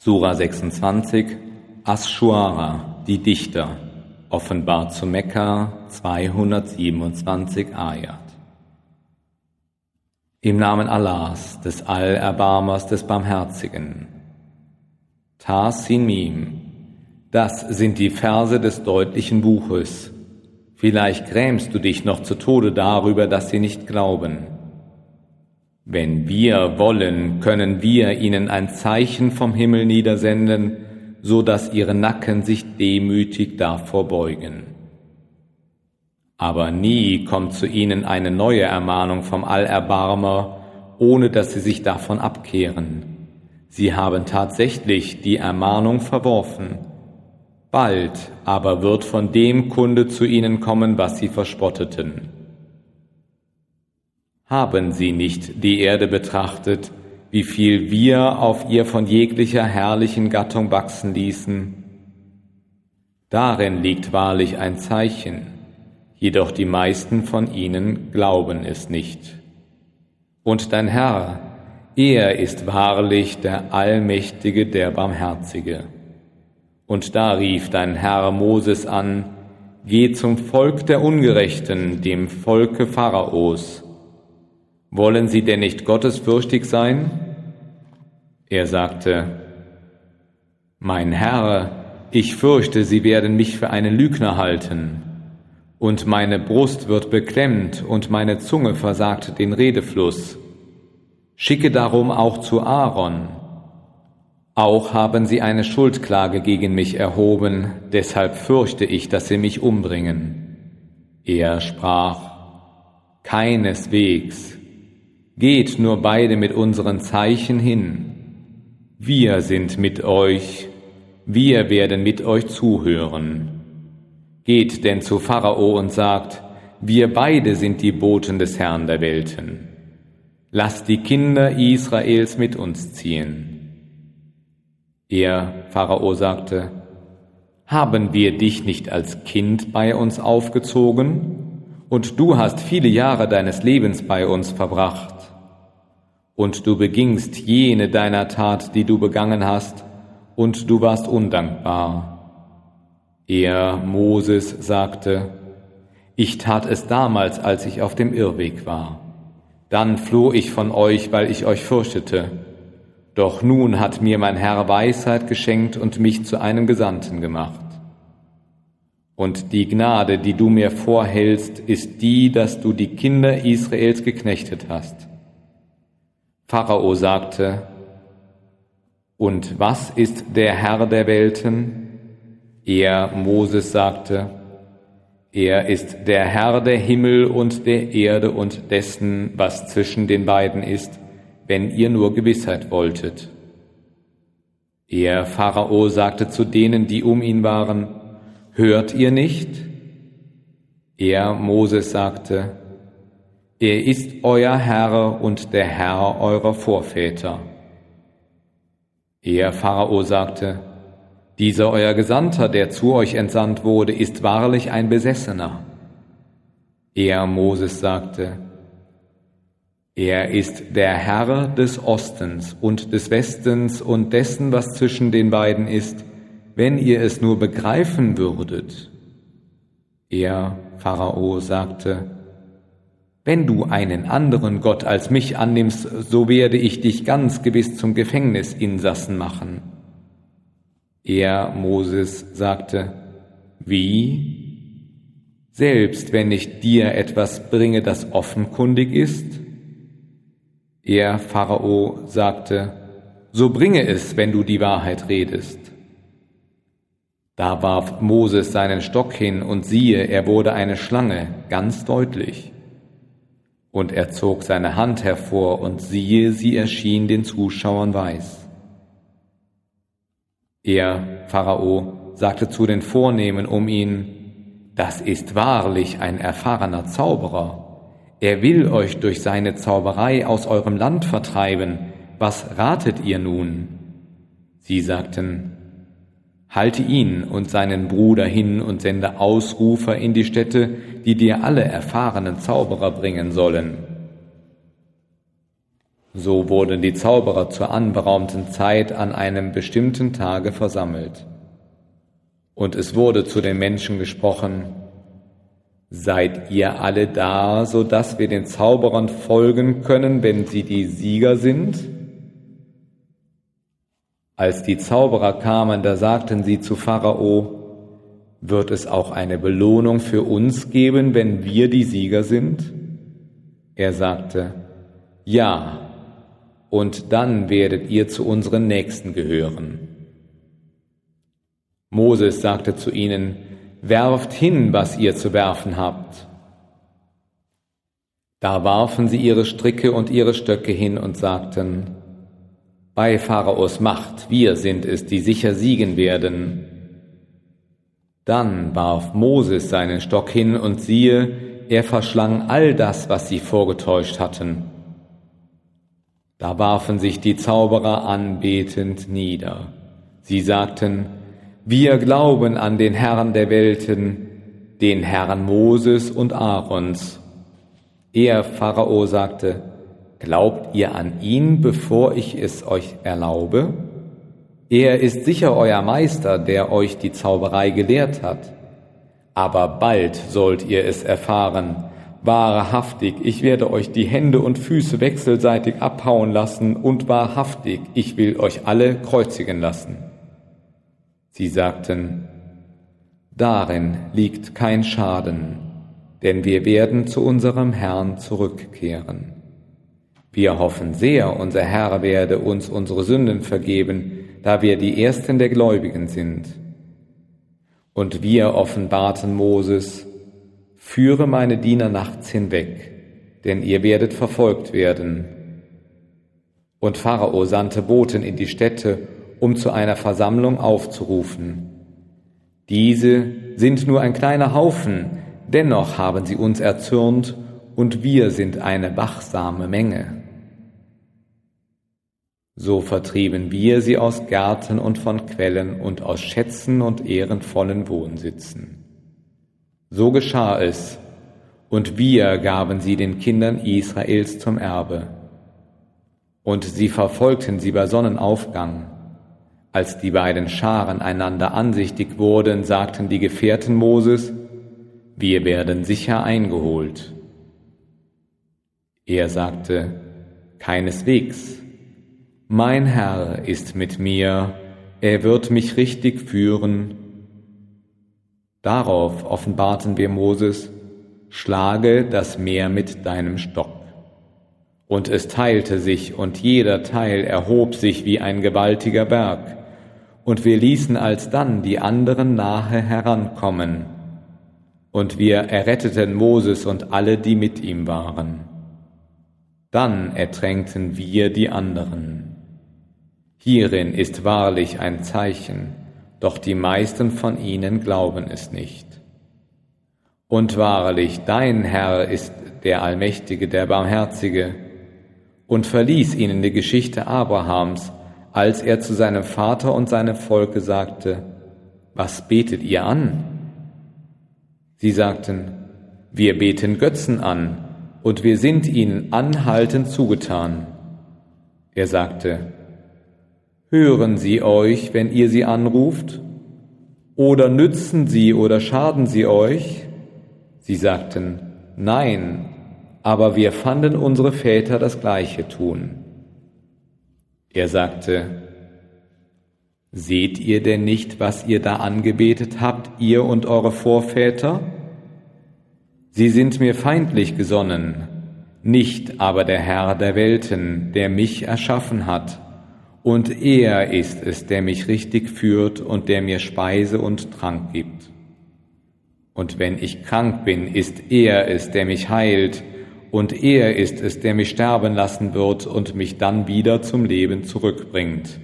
Sura 26 Aschura, die Dichter, offenbart zu Mekka 227 Ayat. Im Namen Allahs, des Allerbarmers, des Barmherzigen. Tasimim, das sind die Verse des deutlichen Buches. Vielleicht grämst du dich noch zu Tode darüber, dass sie nicht glauben. Wenn wir wollen, können wir ihnen ein Zeichen vom Himmel niedersenden, so dass ihre Nacken sich demütig davor beugen. Aber nie kommt zu ihnen eine neue Ermahnung vom Allerbarmer, ohne dass sie sich davon abkehren. Sie haben tatsächlich die Ermahnung verworfen. Bald aber wird von dem Kunde zu ihnen kommen, was sie verspotteten. Haben Sie nicht die Erde betrachtet, wie viel wir auf ihr von jeglicher herrlichen Gattung wachsen ließen? Darin liegt wahrlich ein Zeichen, jedoch die meisten von ihnen glauben es nicht. Und dein Herr, er ist wahrlich der Allmächtige, der Barmherzige. Und da rief dein Herr Moses an, Geh zum Volk der Ungerechten, dem Volke Pharaos, wollen sie denn nicht gottesfürchtig sein? Er sagte, Mein Herr, ich fürchte, sie werden mich für einen Lügner halten, und meine Brust wird beklemmt und meine Zunge versagt den Redefluss. Schicke darum auch zu Aaron. Auch haben sie eine Schuldklage gegen mich erhoben, deshalb fürchte ich, dass sie mich umbringen. Er sprach, Keineswegs, Geht nur beide mit unseren Zeichen hin. Wir sind mit euch, wir werden mit euch zuhören. Geht denn zu Pharao und sagt, wir beide sind die Boten des Herrn der Welten. Lasst die Kinder Israels mit uns ziehen. Er, Pharao, sagte, haben wir dich nicht als Kind bei uns aufgezogen? Und du hast viele Jahre deines Lebens bei uns verbracht und du begingst jene deiner Tat, die du begangen hast, und du warst undankbar. Er, Moses, sagte, ich tat es damals, als ich auf dem Irrweg war. Dann floh ich von euch, weil ich euch fürchtete. Doch nun hat mir mein Herr Weisheit geschenkt und mich zu einem Gesandten gemacht. Und die Gnade, die du mir vorhältst, ist die, dass du die Kinder Israels geknechtet hast. Pharao sagte, Und was ist der Herr der Welten? Er, Moses, sagte, Er ist der Herr der Himmel und der Erde und dessen, was zwischen den beiden ist, wenn ihr nur Gewissheit wolltet. Er, Pharao, sagte zu denen, die um ihn waren, Hört ihr nicht? Er, Moses, sagte, er ist euer Herr und der Herr eurer Vorväter. Er, Pharao, sagte, dieser euer Gesandter, der zu euch entsandt wurde, ist wahrlich ein Besessener. Er, Moses, sagte, er ist der Herr des Ostens und des Westens und dessen, was zwischen den beiden ist, wenn ihr es nur begreifen würdet. Er, Pharao, sagte, wenn du einen anderen Gott als mich annimmst, so werde ich dich ganz gewiss zum Gefängnisinsassen machen. Er, Moses, sagte, wie? Selbst wenn ich dir etwas bringe, das offenkundig ist? Er, Pharao, sagte, so bringe es, wenn du die Wahrheit redest. Da warf Moses seinen Stock hin und siehe, er wurde eine Schlange, ganz deutlich. Und er zog seine Hand hervor, und siehe, sie erschien den Zuschauern weiß. Er, Pharao, sagte zu den Vornehmen um ihn, das ist wahrlich ein erfahrener Zauberer. Er will euch durch seine Zauberei aus eurem Land vertreiben. Was ratet ihr nun? Sie sagten, Halte ihn und seinen Bruder hin und sende Ausrufer in die Städte, die dir alle erfahrenen Zauberer bringen sollen. So wurden die Zauberer zur anberaumten Zeit an einem bestimmten Tage versammelt. Und es wurde zu den Menschen gesprochen, Seid ihr alle da, so dass wir den Zauberern folgen können, wenn sie die Sieger sind? Als die Zauberer kamen, da sagten sie zu Pharao, wird es auch eine Belohnung für uns geben, wenn wir die Sieger sind? Er sagte, ja, und dann werdet ihr zu unseren Nächsten gehören. Moses sagte zu ihnen, werft hin, was ihr zu werfen habt. Da warfen sie ihre Stricke und ihre Stöcke hin und sagten, bei Pharaos Macht, wir sind es, die sicher siegen werden. Dann warf Moses seinen Stock hin und siehe, er verschlang all das, was sie vorgetäuscht hatten. Da warfen sich die Zauberer anbetend nieder. Sie sagten, wir glauben an den Herrn der Welten, den Herrn Moses und Aarons. Er, Pharao, sagte, Glaubt ihr an ihn, bevor ich es euch erlaube? Er ist sicher euer Meister, der euch die Zauberei gelehrt hat. Aber bald sollt ihr es erfahren. Wahrhaftig, ich werde euch die Hände und Füße wechselseitig abhauen lassen, und wahrhaftig, ich will euch alle kreuzigen lassen. Sie sagten, Darin liegt kein Schaden, denn wir werden zu unserem Herrn zurückkehren. Wir hoffen sehr, unser Herr werde uns unsere Sünden vergeben, da wir die Ersten der Gläubigen sind. Und wir offenbarten Moses, führe meine Diener nachts hinweg, denn ihr werdet verfolgt werden. Und Pharao sandte Boten in die Städte um zu einer Versammlung aufzurufen. Diese sind nur ein kleiner Haufen, dennoch haben sie uns erzürnt und wir sind eine wachsame Menge. So vertrieben wir sie aus Gärten und von Quellen und aus Schätzen und ehrenvollen Wohnsitzen. So geschah es, und wir gaben sie den Kindern Israels zum Erbe. Und sie verfolgten sie bei Sonnenaufgang als die beiden Scharen einander ansichtig wurden, sagten die Gefährten Moses, wir werden sicher eingeholt. Er sagte, keineswegs, mein Herr ist mit mir, er wird mich richtig führen. Darauf offenbarten wir Moses, schlage das Meer mit deinem Stock. Und es teilte sich, und jeder Teil erhob sich wie ein gewaltiger Berg und wir ließen alsdann die anderen nahe herankommen, und wir erretteten Moses und alle, die mit ihm waren. Dann ertränkten wir die anderen. Hierin ist wahrlich ein Zeichen, doch die meisten von ihnen glauben es nicht. Und wahrlich, dein Herr ist der Allmächtige, der Barmherzige, und verließ ihnen die Geschichte Abrahams, als er zu seinem Vater und seinem Volke sagte, was betet ihr an? Sie sagten, wir beten Götzen an und wir sind ihnen anhaltend zugetan. Er sagte, hören sie euch, wenn ihr sie anruft? Oder nützen sie oder schaden sie euch? Sie sagten, nein, aber wir fanden unsere Väter das gleiche tun. Er sagte, Seht ihr denn nicht, was ihr da angebetet habt, ihr und eure Vorväter? Sie sind mir feindlich gesonnen, nicht aber der Herr der Welten, der mich erschaffen hat, und er ist es, der mich richtig führt und der mir Speise und Trank gibt. Und wenn ich krank bin, ist er es, der mich heilt, und er ist es, der mich sterben lassen wird und mich dann wieder zum Leben zurückbringt,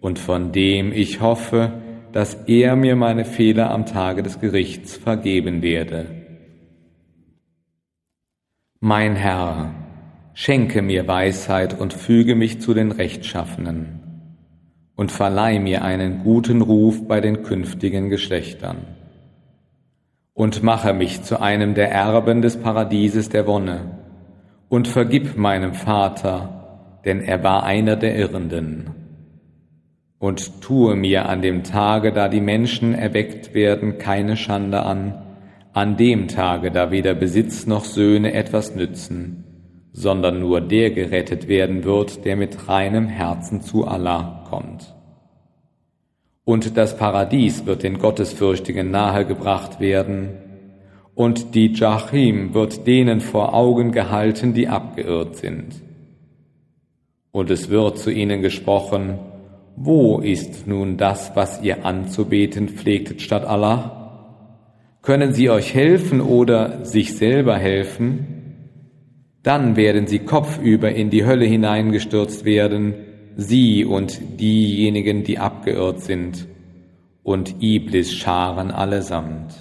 und von dem ich hoffe, dass er mir meine Fehler am Tage des Gerichts vergeben werde. Mein Herr, schenke mir Weisheit und füge mich zu den Rechtschaffenen. Und verleih mir einen guten Ruf bei den künftigen Geschlechtern. Und mache mich zu einem der Erben des Paradieses der Wonne. Und vergib meinem Vater, denn er war einer der Irrenden. Und tue mir an dem Tage, da die Menschen erweckt werden, keine Schande an, an dem Tage, da weder Besitz noch Söhne etwas nützen, sondern nur der gerettet werden wird, der mit reinem Herzen zu Allah kommt. Und das Paradies wird den Gottesfürchtigen nahegebracht werden, und die Jachim wird denen vor Augen gehalten, die abgeirrt sind. Und es wird zu ihnen gesprochen, wo ist nun das, was ihr anzubeten pflegtet statt Allah? Können sie euch helfen oder sich selber helfen? Dann werden sie kopfüber in die Hölle hineingestürzt werden, sie und diejenigen, die abgeirrt sind, und Iblis scharen allesamt.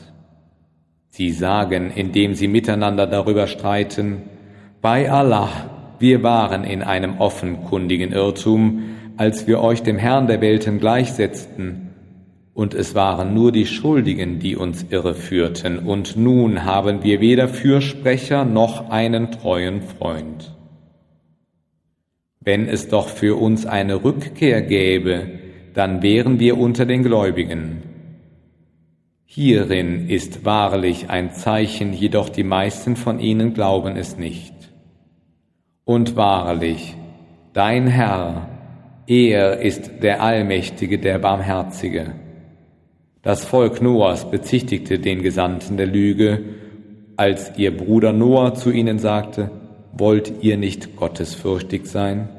Sie sagen, indem sie miteinander darüber streiten, bei Allah, wir waren in einem offenkundigen Irrtum, als wir euch dem Herrn der Welten gleichsetzten, und es waren nur die Schuldigen, die uns irreführten, und nun haben wir weder Fürsprecher noch einen treuen Freund. Wenn es doch für uns eine Rückkehr gäbe, dann wären wir unter den Gläubigen. Hierin ist wahrlich ein Zeichen, jedoch die meisten von ihnen glauben es nicht. Und wahrlich, dein Herr, er ist der Allmächtige, der Barmherzige. Das Volk Noahs bezichtigte den Gesandten der Lüge, als ihr Bruder Noah zu ihnen sagte, wollt ihr nicht gottesfürchtig sein?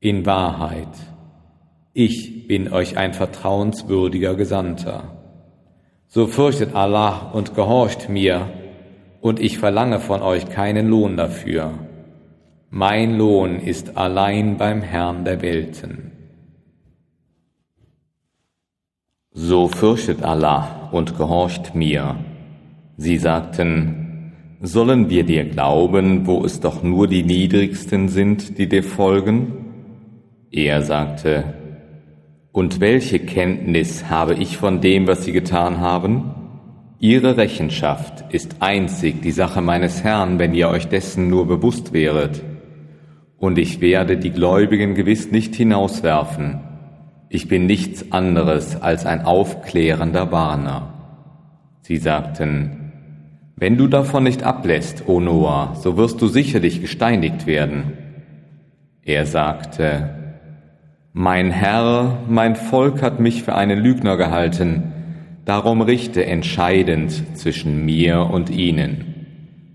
In Wahrheit, ich bin euch ein vertrauenswürdiger Gesandter. So fürchtet Allah und gehorcht mir, und ich verlange von euch keinen Lohn dafür. Mein Lohn ist allein beim Herrn der Welten. So fürchtet Allah und gehorcht mir. Sie sagten, sollen wir dir glauben, wo es doch nur die Niedrigsten sind, die dir folgen? Er sagte, und welche Kenntnis habe ich von dem, was sie getan haben? Ihre Rechenschaft ist einzig die Sache meines Herrn, wenn ihr euch dessen nur bewusst wäret. Und ich werde die Gläubigen gewiss nicht hinauswerfen. Ich bin nichts anderes als ein aufklärender Warner. Sie sagten, wenn du davon nicht ablässt, O Noah, so wirst du sicherlich gesteinigt werden. Er sagte, mein Herr, mein Volk hat mich für einen Lügner gehalten, darum richte entscheidend zwischen mir und ihnen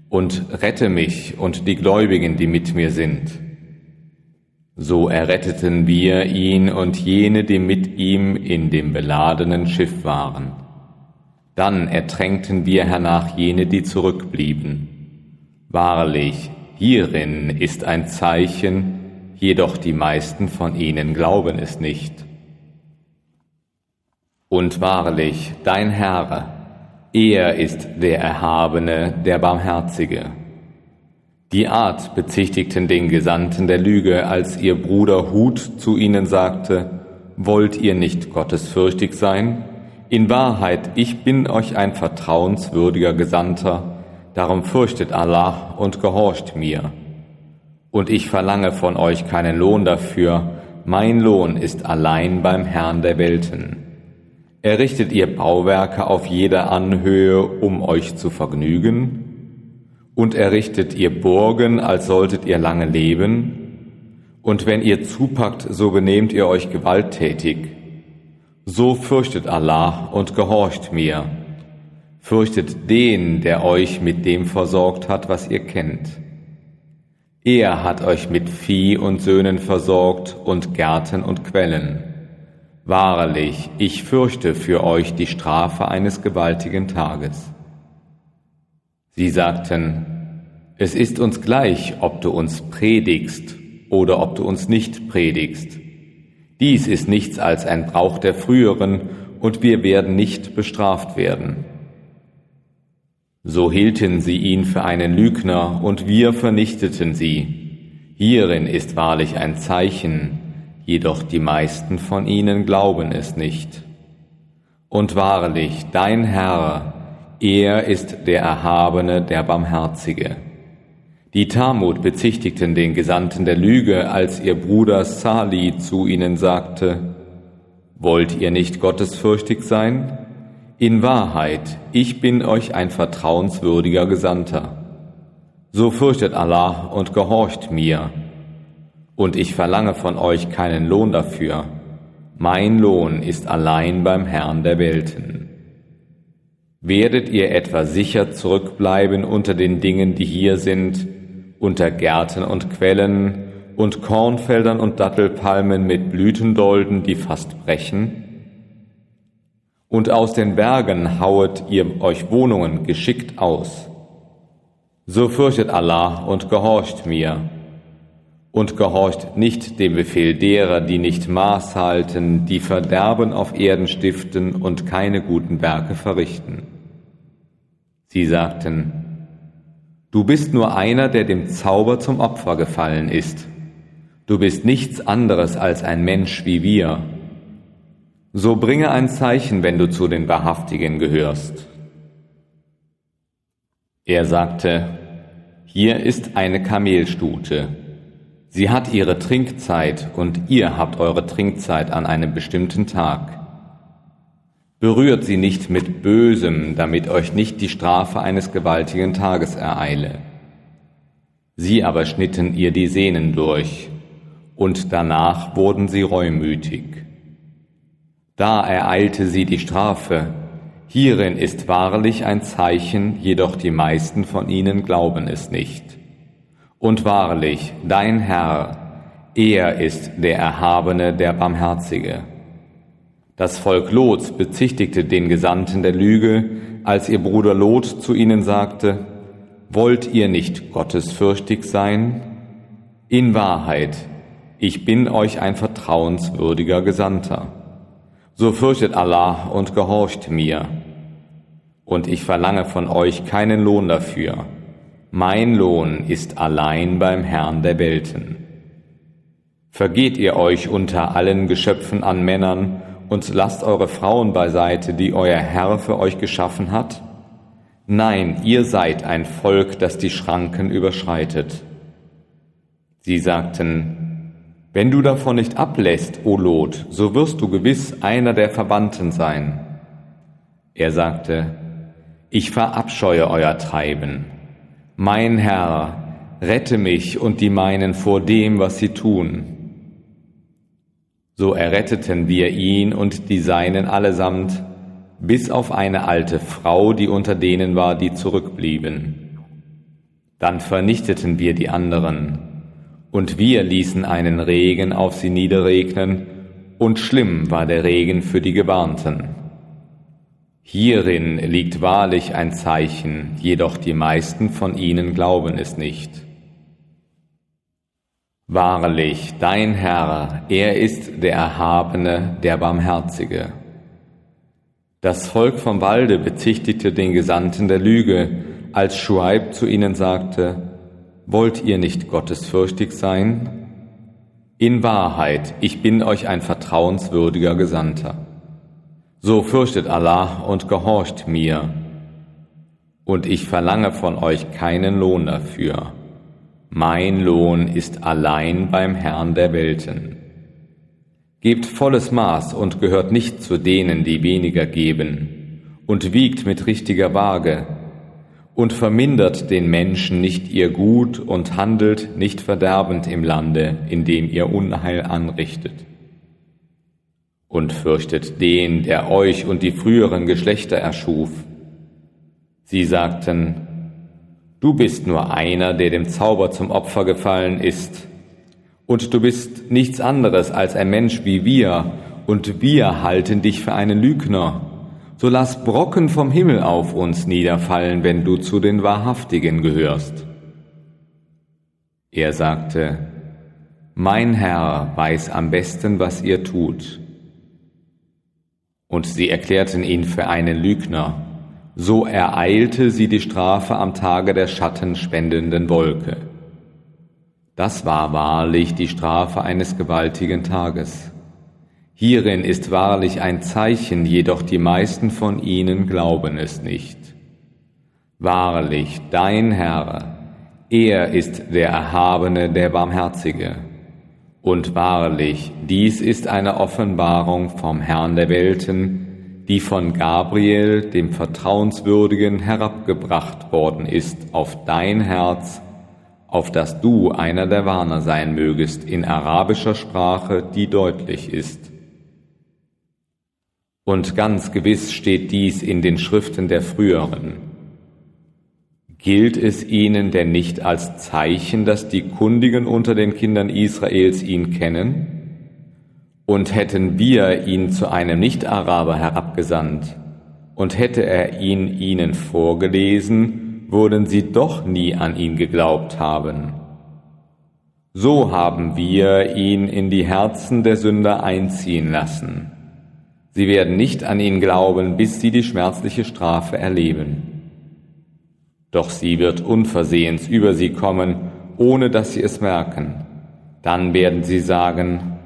und rette mich und die Gläubigen, die mit mir sind. So erretteten wir ihn und jene, die mit ihm in dem beladenen Schiff waren. Dann ertränkten wir hernach jene, die zurückblieben. Wahrlich, hierin ist ein Zeichen, jedoch die meisten von ihnen glauben es nicht. Und wahrlich, dein Herr, er ist der Erhabene, der Barmherzige. Die Art bezichtigten den Gesandten der Lüge, als ihr Bruder Hud zu ihnen sagte, Wollt ihr nicht gottesfürchtig sein? In Wahrheit, ich bin euch ein vertrauenswürdiger Gesandter, darum fürchtet Allah und gehorcht mir und ich verlange von euch keinen Lohn dafür, mein Lohn ist allein beim Herrn der Welten. Errichtet ihr Bauwerke auf jeder Anhöhe, um euch zu vergnügen? Und errichtet ihr Burgen, als solltet ihr lange leben? Und wenn ihr zupackt, so benehmt ihr euch gewalttätig. So fürchtet Allah und gehorcht mir. Fürchtet den, der euch mit dem versorgt hat, was ihr kennt. Er hat euch mit Vieh und Söhnen versorgt und Gärten und Quellen. Wahrlich, ich fürchte für euch die Strafe eines gewaltigen Tages. Sie sagten, es ist uns gleich, ob du uns predigst oder ob du uns nicht predigst. Dies ist nichts als ein Brauch der früheren, und wir werden nicht bestraft werden. So hielten sie ihn für einen Lügner und wir vernichteten sie. Hierin ist wahrlich ein Zeichen, jedoch die meisten von ihnen glauben es nicht. Und wahrlich, dein Herr, er ist der Erhabene, der Barmherzige. Die Talmud bezichtigten den Gesandten der Lüge, als ihr Bruder Sali zu ihnen sagte, Wollt ihr nicht gottesfürchtig sein? In Wahrheit, ich bin euch ein vertrauenswürdiger Gesandter. So fürchtet Allah und gehorcht mir, und ich verlange von euch keinen Lohn dafür. Mein Lohn ist allein beim Herrn der Welten. Werdet ihr etwa sicher zurückbleiben unter den Dingen, die hier sind, unter Gärten und Quellen und Kornfeldern und Dattelpalmen mit Blütendolden, die fast brechen? Und aus den Bergen hauet ihr euch Wohnungen geschickt aus. So fürchtet Allah und gehorcht mir. Und gehorcht nicht dem Befehl derer, die nicht Maß halten, die Verderben auf Erden stiften und keine guten Werke verrichten. Sie sagten, Du bist nur einer, der dem Zauber zum Opfer gefallen ist. Du bist nichts anderes als ein Mensch wie wir. So bringe ein Zeichen, wenn du zu den Wahrhaftigen gehörst. Er sagte, hier ist eine Kamelstute. Sie hat ihre Trinkzeit und ihr habt eure Trinkzeit an einem bestimmten Tag. Berührt sie nicht mit Bösem, damit euch nicht die Strafe eines gewaltigen Tages ereile. Sie aber schnitten ihr die Sehnen durch, und danach wurden sie reumütig. Da ereilte sie die Strafe, hierin ist wahrlich ein Zeichen, jedoch die meisten von ihnen glauben es nicht. Und wahrlich, dein Herr, er ist der Erhabene, der Barmherzige. Das Volk Lots bezichtigte den Gesandten der Lüge, als ihr Bruder Lot zu ihnen sagte, Wollt ihr nicht gottesfürchtig sein? In Wahrheit, ich bin euch ein vertrauenswürdiger Gesandter. So fürchtet Allah und gehorcht mir. Und ich verlange von euch keinen Lohn dafür. Mein Lohn ist allein beim Herrn der Welten. Vergeht ihr euch unter allen Geschöpfen an Männern und lasst eure Frauen beiseite, die euer Herr für euch geschaffen hat? Nein, ihr seid ein Volk, das die Schranken überschreitet. Sie sagten, wenn du davon nicht ablässt, o Lot, so wirst du gewiss einer der Verwandten sein. Er sagte, ich verabscheue euer Treiben. Mein Herr, rette mich und die meinen vor dem, was sie tun. So erretteten wir ihn und die Seinen allesamt, bis auf eine alte Frau, die unter denen war, die zurückblieben. Dann vernichteten wir die anderen, und wir ließen einen Regen auf sie niederregnen, und schlimm war der Regen für die Gewarnten. Hierin liegt wahrlich ein Zeichen, jedoch die meisten von ihnen glauben es nicht. Wahrlich, dein Herr, er ist der Erhabene, der Barmherzige. Das Volk vom Walde bezichtigte den Gesandten der Lüge, als Schuaib zu ihnen sagte, Wollt ihr nicht gottesfürchtig sein? In Wahrheit, ich bin euch ein vertrauenswürdiger Gesandter. So fürchtet Allah und gehorcht mir, und ich verlange von euch keinen Lohn dafür. Mein Lohn ist allein beim Herrn der Welten. Gebt volles Maß und gehört nicht zu denen, die weniger geben, und wiegt mit richtiger Waage, und vermindert den Menschen nicht ihr Gut und handelt nicht verderbend im Lande, in dem ihr Unheil anrichtet. Und fürchtet den, der euch und die früheren Geschlechter erschuf. Sie sagten, Du bist nur einer, der dem Zauber zum Opfer gefallen ist. Und du bist nichts anderes als ein Mensch wie wir, und wir halten dich für einen Lügner. So lass Brocken vom Himmel auf uns niederfallen, wenn du zu den Wahrhaftigen gehörst. Er sagte, Mein Herr weiß am besten, was ihr tut. Und sie erklärten ihn für einen Lügner so ereilte sie die Strafe am Tage der schattenspendenden Wolke. Das war wahrlich die Strafe eines gewaltigen Tages. Hierin ist wahrlich ein Zeichen, jedoch die meisten von ihnen glauben es nicht. Wahrlich, dein Herr, Er ist der Erhabene, der Barmherzige. Und wahrlich, dies ist eine Offenbarung vom Herrn der Welten, die von Gabriel, dem Vertrauenswürdigen, herabgebracht worden ist auf dein Herz, auf das du einer der Warner sein mögest in arabischer Sprache, die deutlich ist. Und ganz gewiss steht dies in den Schriften der früheren. Gilt es ihnen denn nicht als Zeichen, dass die Kundigen unter den Kindern Israels ihn kennen? Und hätten wir ihn zu einem Nicht-Araber herabgesandt und hätte er ihn ihnen vorgelesen, würden sie doch nie an ihn geglaubt haben. So haben wir ihn in die Herzen der Sünder einziehen lassen. Sie werden nicht an ihn glauben, bis sie die schmerzliche Strafe erleben. Doch sie wird unversehens über sie kommen, ohne dass sie es merken. Dann werden sie sagen,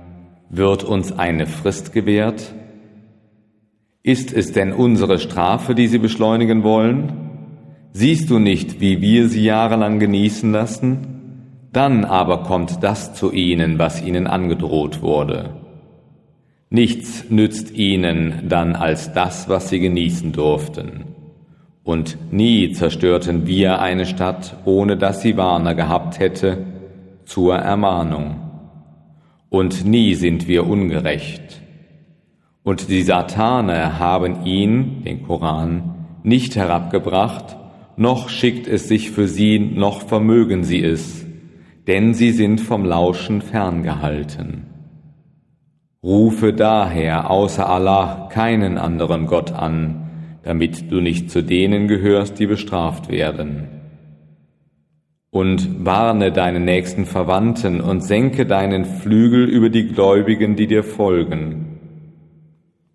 wird uns eine Frist gewährt? Ist es denn unsere Strafe, die sie beschleunigen wollen? Siehst du nicht, wie wir sie jahrelang genießen lassen? Dann aber kommt das zu ihnen, was ihnen angedroht wurde. Nichts nützt ihnen dann als das, was sie genießen durften. Und nie zerstörten wir eine Stadt, ohne dass sie Warner gehabt hätte, zur Ermahnung. Und nie sind wir ungerecht. Und die Satane haben ihn, den Koran, nicht herabgebracht, noch schickt es sich für sie, noch vermögen sie es, denn sie sind vom Lauschen ferngehalten. Rufe daher außer Allah keinen anderen Gott an, damit du nicht zu denen gehörst, die bestraft werden. Und warne deinen nächsten Verwandten und senke deinen Flügel über die Gläubigen, die dir folgen.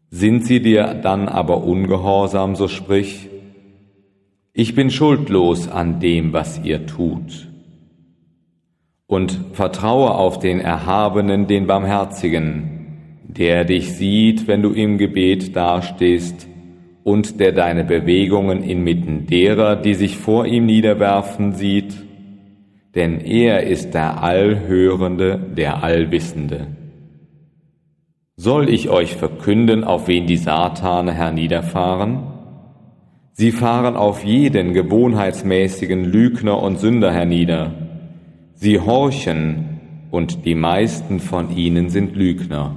Sind sie dir dann aber ungehorsam, so sprich, ich bin schuldlos an dem, was ihr tut. Und vertraue auf den Erhabenen, den Barmherzigen, der dich sieht, wenn du im Gebet dastehst und der deine Bewegungen inmitten derer, die sich vor ihm niederwerfen, sieht, denn er ist der Allhörende, der Allwissende. Soll ich euch verkünden, auf wen die Satane herniederfahren? Sie fahren auf jeden gewohnheitsmäßigen Lügner und Sünder hernieder. Sie horchen, und die meisten von ihnen sind Lügner.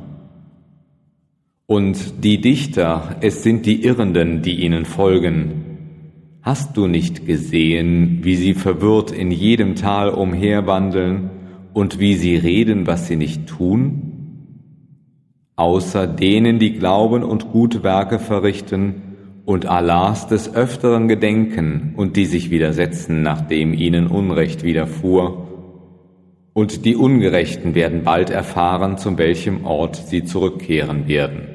Und die Dichter, es sind die Irrenden, die ihnen folgen. Hast du nicht gesehen, wie sie verwirrt in jedem Tal umherwandeln und wie sie reden, was sie nicht tun? Außer denen, die glauben und gute Werke verrichten und Allahs des Öfteren gedenken und die sich widersetzen, nachdem ihnen Unrecht widerfuhr. Und die Ungerechten werden bald erfahren, zu welchem Ort sie zurückkehren werden.